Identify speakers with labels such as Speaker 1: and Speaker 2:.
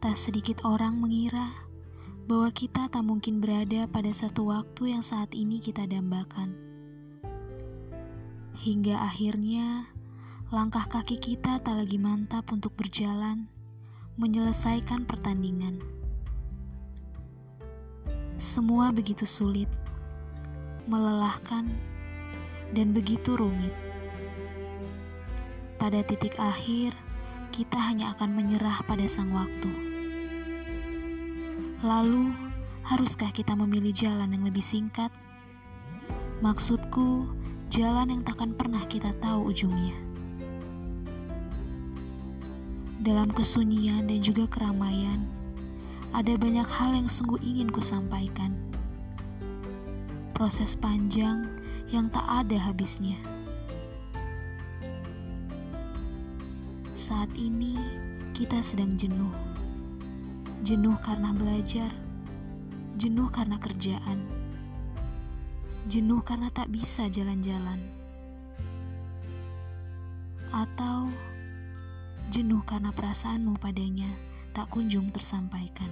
Speaker 1: Tak sedikit orang mengira bahwa kita tak mungkin berada pada satu waktu yang saat ini kita dambakan. Hingga akhirnya langkah kaki kita tak lagi mantap untuk berjalan, menyelesaikan pertandingan. Semua begitu sulit, melelahkan, dan begitu rumit. Pada titik akhir, kita hanya akan menyerah pada sang waktu. Lalu, haruskah kita memilih jalan yang lebih singkat? Maksudku, jalan yang takkan pernah kita tahu ujungnya. Dalam kesunyian dan juga keramaian, ada banyak hal yang sungguh ingin kusampaikan. Proses panjang yang tak ada habisnya. Saat ini, kita sedang jenuh jenuh karena belajar, jenuh karena kerjaan, jenuh karena tak bisa jalan-jalan, atau jenuh karena perasaanmu padanya tak kunjung tersampaikan.